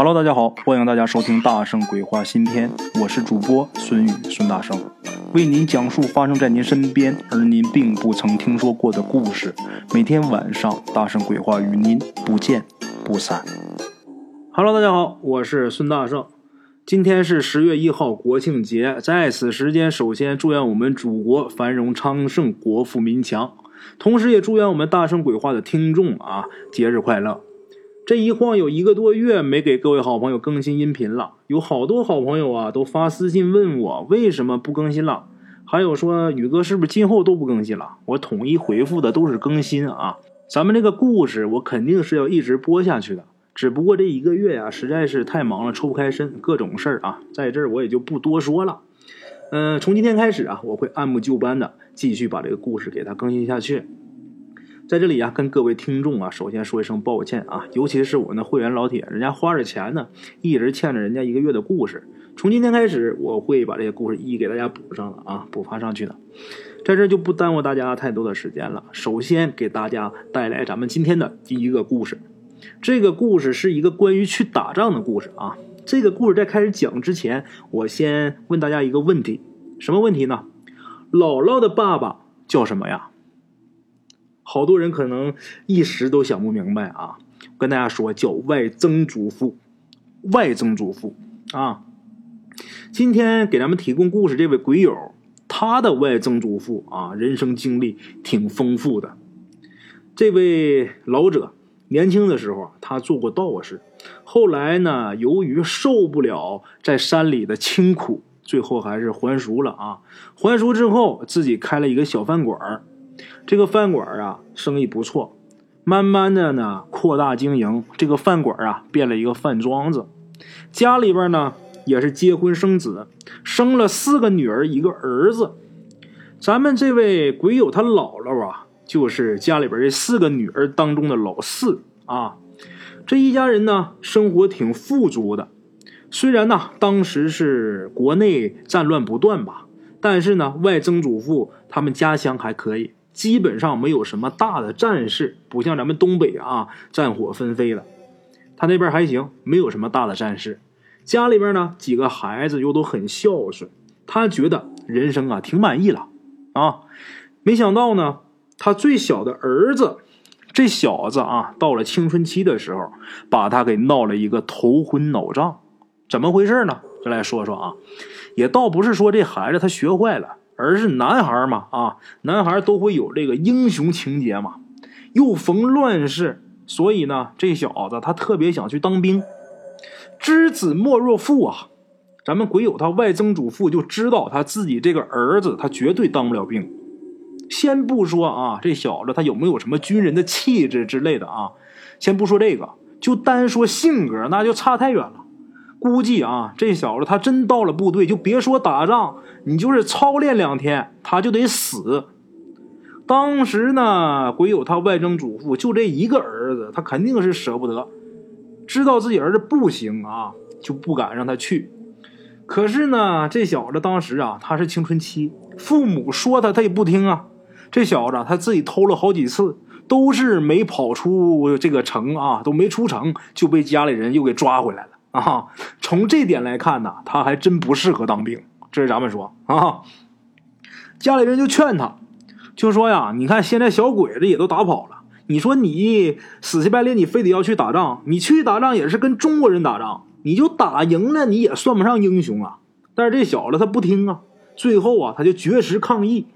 Hello，大家好，欢迎大家收听《大圣鬼话》新篇，我是主播孙宇孙大圣，为您讲述发生在您身边而您并不曾听说过的故事。每天晚上，《大圣鬼话》与您不见不散。Hello，大家好，我是孙大圣。今天是十月一号，国庆节，在此时间，首先祝愿我们祖国繁荣昌盛，国富民强，同时也祝愿我们《大圣鬼话》的听众啊，节日快乐。这一晃有一个多月没给各位好朋友更新音频了，有好多好朋友啊都发私信问我为什么不更新了，还有说宇哥是不是今后都不更新了？我统一回复的都是更新啊，咱们这个故事我肯定是要一直播下去的，只不过这一个月呀实在是太忙了，抽不开身，各种事儿啊，在这儿我也就不多说了。嗯，从今天开始啊，我会按部就班的继续把这个故事给它更新下去。在这里啊，跟各位听众啊，首先说一声抱歉啊，尤其是我那会员老铁，人家花着钱呢，一直欠着人家一个月的故事。从今天开始，我会把这些故事一一给大家补上了啊，补发上去的。在这就不耽误大家太多的时间了。首先给大家带来咱们今天的第一个故事，这个故事是一个关于去打仗的故事啊。这个故事在开始讲之前，我先问大家一个问题，什么问题呢？姥姥的爸爸叫什么呀？好多人可能一时都想不明白啊！跟大家说，叫外曾祖父，外曾祖父啊。今天给咱们提供故事这位鬼友，他的外曾祖父啊，人生经历挺丰富的。这位老者年轻的时候啊，他做过道士，后来呢，由于受不了在山里的清苦，最后还是还俗了啊。还俗之后，自己开了一个小饭馆儿。这个饭馆啊，生意不错，慢慢的呢扩大经营。这个饭馆啊，变了一个饭庄子。家里边呢也是结婚生子，生了四个女儿一个儿子。咱们这位鬼友他姥姥啊，就是家里边这四个女儿当中的老四啊。这一家人呢，生活挺富足的。虽然呢，当时是国内战乱不断吧，但是呢，外曾祖父他们家乡还可以。基本上没有什么大的战事，不像咱们东北啊，战火纷飞的。他那边还行，没有什么大的战事。家里边呢，几个孩子又都很孝顺，他觉得人生啊挺满意了啊。没想到呢，他最小的儿子，这小子啊，到了青春期的时候，把他给闹了一个头昏脑胀。怎么回事呢？就来说说啊，也倒不是说这孩子他学坏了。而是男孩嘛，啊，男孩都会有这个英雄情节嘛。又逢乱世，所以呢，这小子他特别想去当兵。知子莫若父啊，咱们鬼友他外曾祖父就知道他自己这个儿子他绝对当不了兵。先不说啊，这小子他有没有什么军人的气质之类的啊？先不说这个，就单说性格，那就差太远了。估计啊，这小子他真到了部队，就别说打仗，你就是操练两天，他就得死。当时呢，鬼友他外曾祖父就这一个儿子，他肯定是舍不得，知道自己儿子不行啊，就不敢让他去。可是呢，这小子当时啊，他是青春期，父母说他，他也不听啊。这小子他自己偷了好几次，都是没跑出这个城啊，都没出城，就被家里人又给抓回来了。啊，从这点来看呢，他还真不适合当兵。这是咱们说啊，家里人就劝他，就说呀，你看现在小鬼子也都打跑了，你说你死乞白赖，你非得要去打仗，你去打仗也是跟中国人打仗，你就打赢了，你也算不上英雄啊。但是这小子他不听啊，最后啊，他就绝食抗议。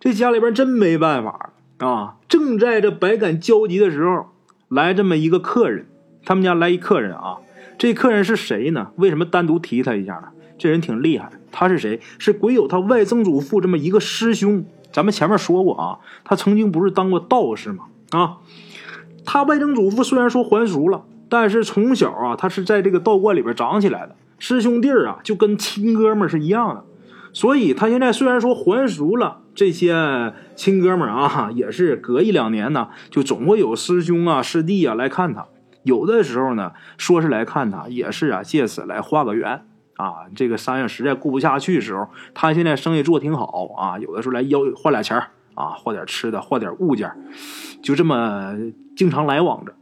这家里边真没办法啊。正在这百感交集的时候，来这么一个客人，他们家来一客人啊。这客人是谁呢？为什么单独提他一下呢？这人挺厉害，他是谁？是鬼友他外曾祖父这么一个师兄。咱们前面说过啊，他曾经不是当过道士吗？啊，他外曾祖父虽然说还俗了，但是从小啊，他是在这个道观里边长起来的，师兄弟啊，就跟亲哥们是一样的。所以他现在虽然说还俗了，这些亲哥们啊，也是隔一两年呢，就总会有师兄啊、师弟啊来看他。有的时候呢，说是来看他，也是啊，借此来画个缘啊。这个山上实在过不下去的时候，他现在生意做挺好啊。有的时候来要换俩钱啊，换点吃的，换点物件，就这么经常来往着。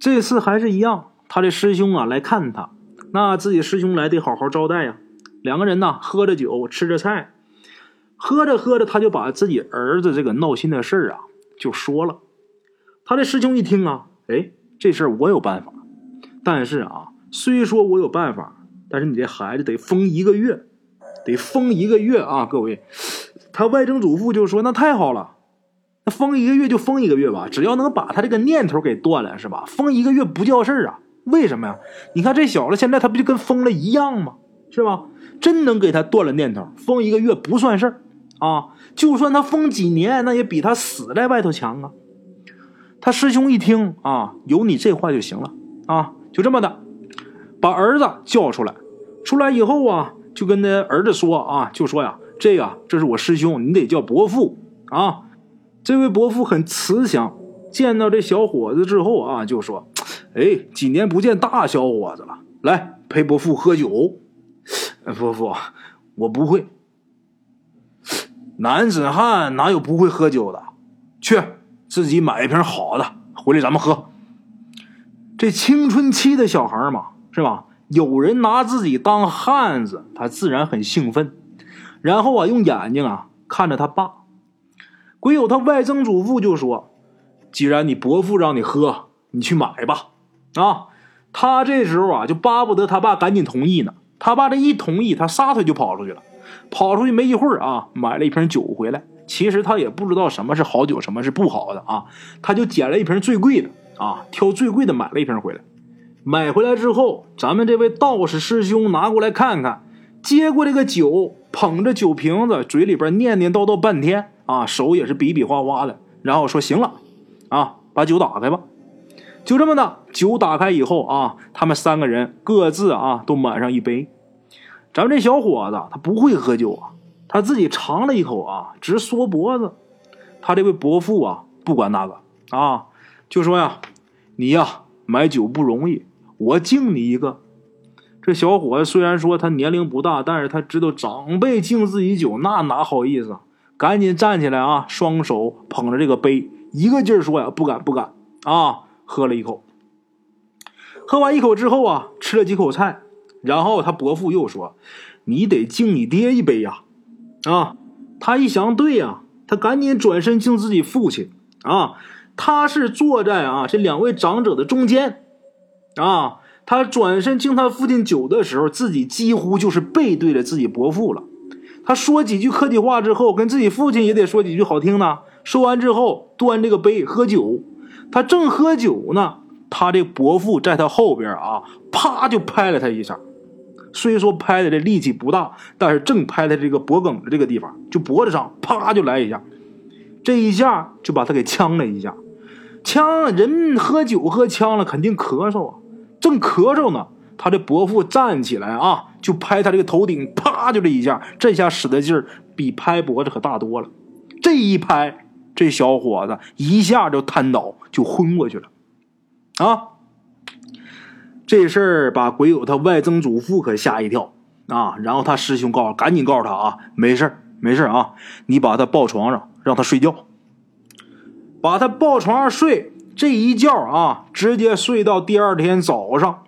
这次还是一样，他的师兄啊来看他，那自己师兄来得好好招待呀。两个人呢喝着酒，吃着菜，喝着喝着，他就把自己儿子这个闹心的事儿啊就说了。他的师兄一听啊，哎，这事儿我有办法，但是啊，虽说我有办法，但是你这孩子得封一个月，得封一个月啊，各位。他外曾祖父就说：“那太好了，那封一个月就封一个月吧，只要能把他这个念头给断了，是吧？封一个月不叫事儿啊？为什么呀？你看这小子现在他不就跟疯了一样吗？是吧？真能给他断了念头，封一个月不算事儿啊！就算他封几年，那也比他死在外头强啊！”他师兄一听啊，有你这话就行了啊，就这么的，把儿子叫出来，出来以后啊，就跟那儿子说啊，就说呀。这个，这是我师兄，你得叫伯父啊。这位伯父很慈祥，见到这小伙子之后啊，就说：“哎，几年不见大小伙子了，来陪伯父喝酒。”伯父，我不会。男子汉哪有不会喝酒的？去，自己买一瓶好的回来，咱们喝。这青春期的小孩嘛，是吧？有人拿自己当汉子，他自然很兴奋。然后啊，用眼睛啊看着他爸，鬼友他外曾祖父就说：“既然你伯父让你喝，你去买吧。”啊，他这时候啊就巴不得他爸赶紧同意呢。他爸这一同意，他撒腿就跑出去了。跑出去没一会儿啊，买了一瓶酒回来。其实他也不知道什么是好酒，什么是不好的啊，他就捡了一瓶最贵的啊，挑最贵的买了一瓶回来。买回来之后，咱们这位道士师兄拿过来看看。接过这个酒，捧着酒瓶子，嘴里边念念叨叨半天啊，手也是比比划划的，然后说：“行了，啊，把酒打开吧。”就这么的，酒打开以后啊，他们三个人各自啊都满上一杯。咱们这小伙子他不会喝酒啊，他自己尝了一口啊，直缩脖子。他这位伯父啊，不管那个啊，就说呀：“你呀买酒不容易，我敬你一个。”这小伙子虽然说他年龄不大，但是他知道长辈敬自己酒，那哪好意思？赶紧站起来啊，双手捧着这个杯，一个劲儿说呀：“不敢，不敢啊！”喝了一口，喝完一口之后啊，吃了几口菜，然后他伯父又说：“你得敬你爹一杯呀！”，啊他一想，对呀，他赶紧转身敬自己父亲啊。他是坐在啊这两位长者的中间啊。他转身敬他父亲酒的时候，自己几乎就是背对着自己伯父了。他说几句客气话之后，跟自己父亲也得说几句好听的。说完之后，端这个杯喝酒。他正喝酒呢，他这伯父在他后边啊，啪就拍了他一下。虽说拍的这力气不大，但是正拍在这个脖梗的这个地方，就脖子上，啪就来一下。这一下就把他给呛了一下。呛人喝酒喝呛了，肯定咳嗽啊。正咳嗽呢，他的伯父站起来啊，就拍他这个头顶，啪就这一下，这下使的劲儿比拍脖子可大多了。这一拍，这小伙子一下就瘫倒，就昏过去了。啊，这事儿把鬼友他外曾祖父可吓一跳啊。然后他师兄告诉，赶紧告诉他啊，没事没事啊，你把他抱床上，让他睡觉，把他抱床上睡。这一觉啊，直接睡到第二天早上。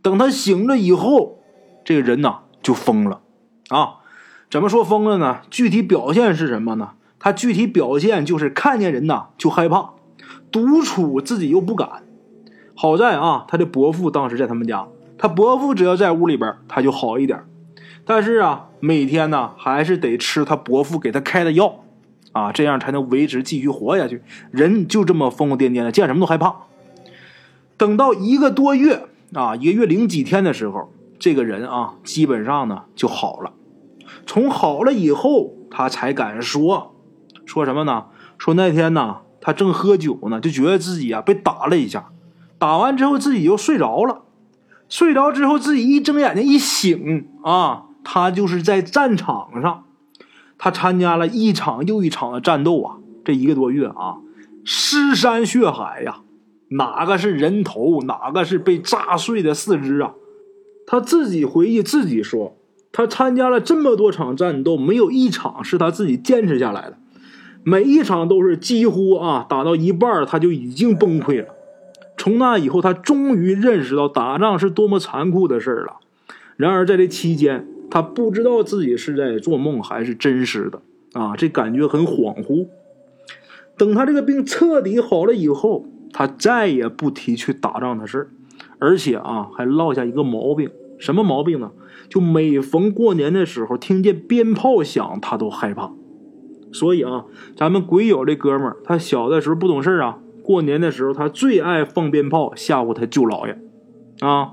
等他醒了以后，这个人呐就疯了啊！怎么说疯了呢？具体表现是什么呢？他具体表现就是看见人呐就害怕，独处自己又不敢。好在啊，他的伯父当时在他们家，他伯父只要在屋里边，他就好一点。但是啊，每天呢还是得吃他伯父给他开的药。啊，这样才能维持继续活下去。人就这么疯疯癫癫的，见什么都害怕。等到一个多月啊，一个月零几天的时候，这个人啊，基本上呢就好了。从好了以后，他才敢说说什么呢？说那天呢，他正喝酒呢，就觉得自己啊被打了一下，打完之后自己又睡着了。睡着之后，自己一睁眼睛一醒啊，他就是在战场上。他参加了一场又一场的战斗啊，这一个多月啊，尸山血海呀，哪个是人头，哪个是被炸碎的四肢啊？他自己回忆自己说，他参加了这么多场战斗，没有一场是他自己坚持下来的，每一场都是几乎啊打到一半他就已经崩溃了。从那以后，他终于认识到打仗是多么残酷的事儿了。然而在这期间，他不知道自己是在做梦还是真实的啊，这感觉很恍惚。等他这个病彻底好了以后，他再也不提去打仗的事儿，而且啊，还落下一个毛病，什么毛病呢？就每逢过年的时候，听见鞭炮响，他都害怕。所以啊，咱们鬼友这哥们儿，他小的时候不懂事啊，过年的时候他最爱放鞭炮吓唬他舅姥爷，啊，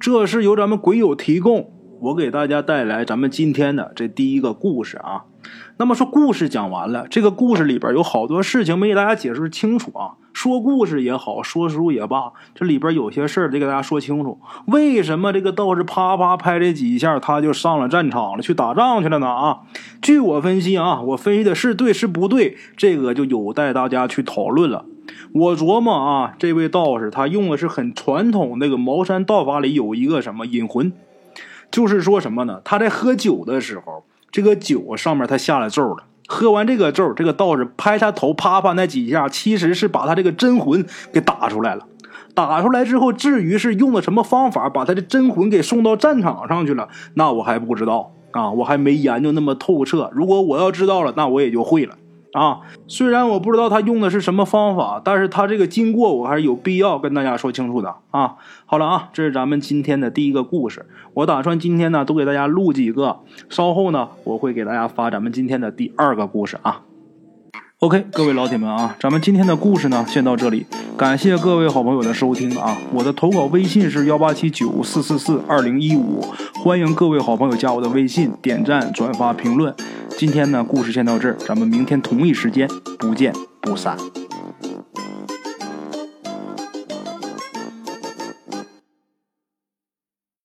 这是由咱们鬼友提供，我给大家带来咱们今天的这第一个故事啊。那么说故事讲完了，这个故事里边有好多事情没给大家解释清楚啊。说故事也好，说书也罢，这里边有些事儿得给大家说清楚。为什么这个道士啪啪拍这几下，他就上了战场了，去打仗去了呢？啊，据我分析啊，我分析的是对是不对，这个就有待大家去讨论了。我琢磨啊，这位道士他用的是很传统那个茅山道法里有一个什么引魂，就是说什么呢？他在喝酒的时候，这个酒上面他下了咒了。喝完这个咒，这个道士拍他头，啪啪那几下，其实是把他这个真魂给打出来了。打出来之后，至于是用的什么方法把他的真魂给送到战场上去了，那我还不知道啊，我还没研究那么透彻。如果我要知道了，那我也就会了。啊，虽然我不知道他用的是什么方法，但是他这个经过我还是有必要跟大家说清楚的啊。好了啊，这是咱们今天的第一个故事，我打算今天呢都给大家录几个，稍后呢我会给大家发咱们今天的第二个故事啊。OK，各位老铁们啊，咱们今天的故事呢，先到这里。感谢各位好朋友的收听啊！我的投稿微信是幺八七九四四四二零一五，欢迎各位好朋友加我的微信，点赞、转发、评论。今天呢，故事先到这儿，咱们明天同一时间不见不散。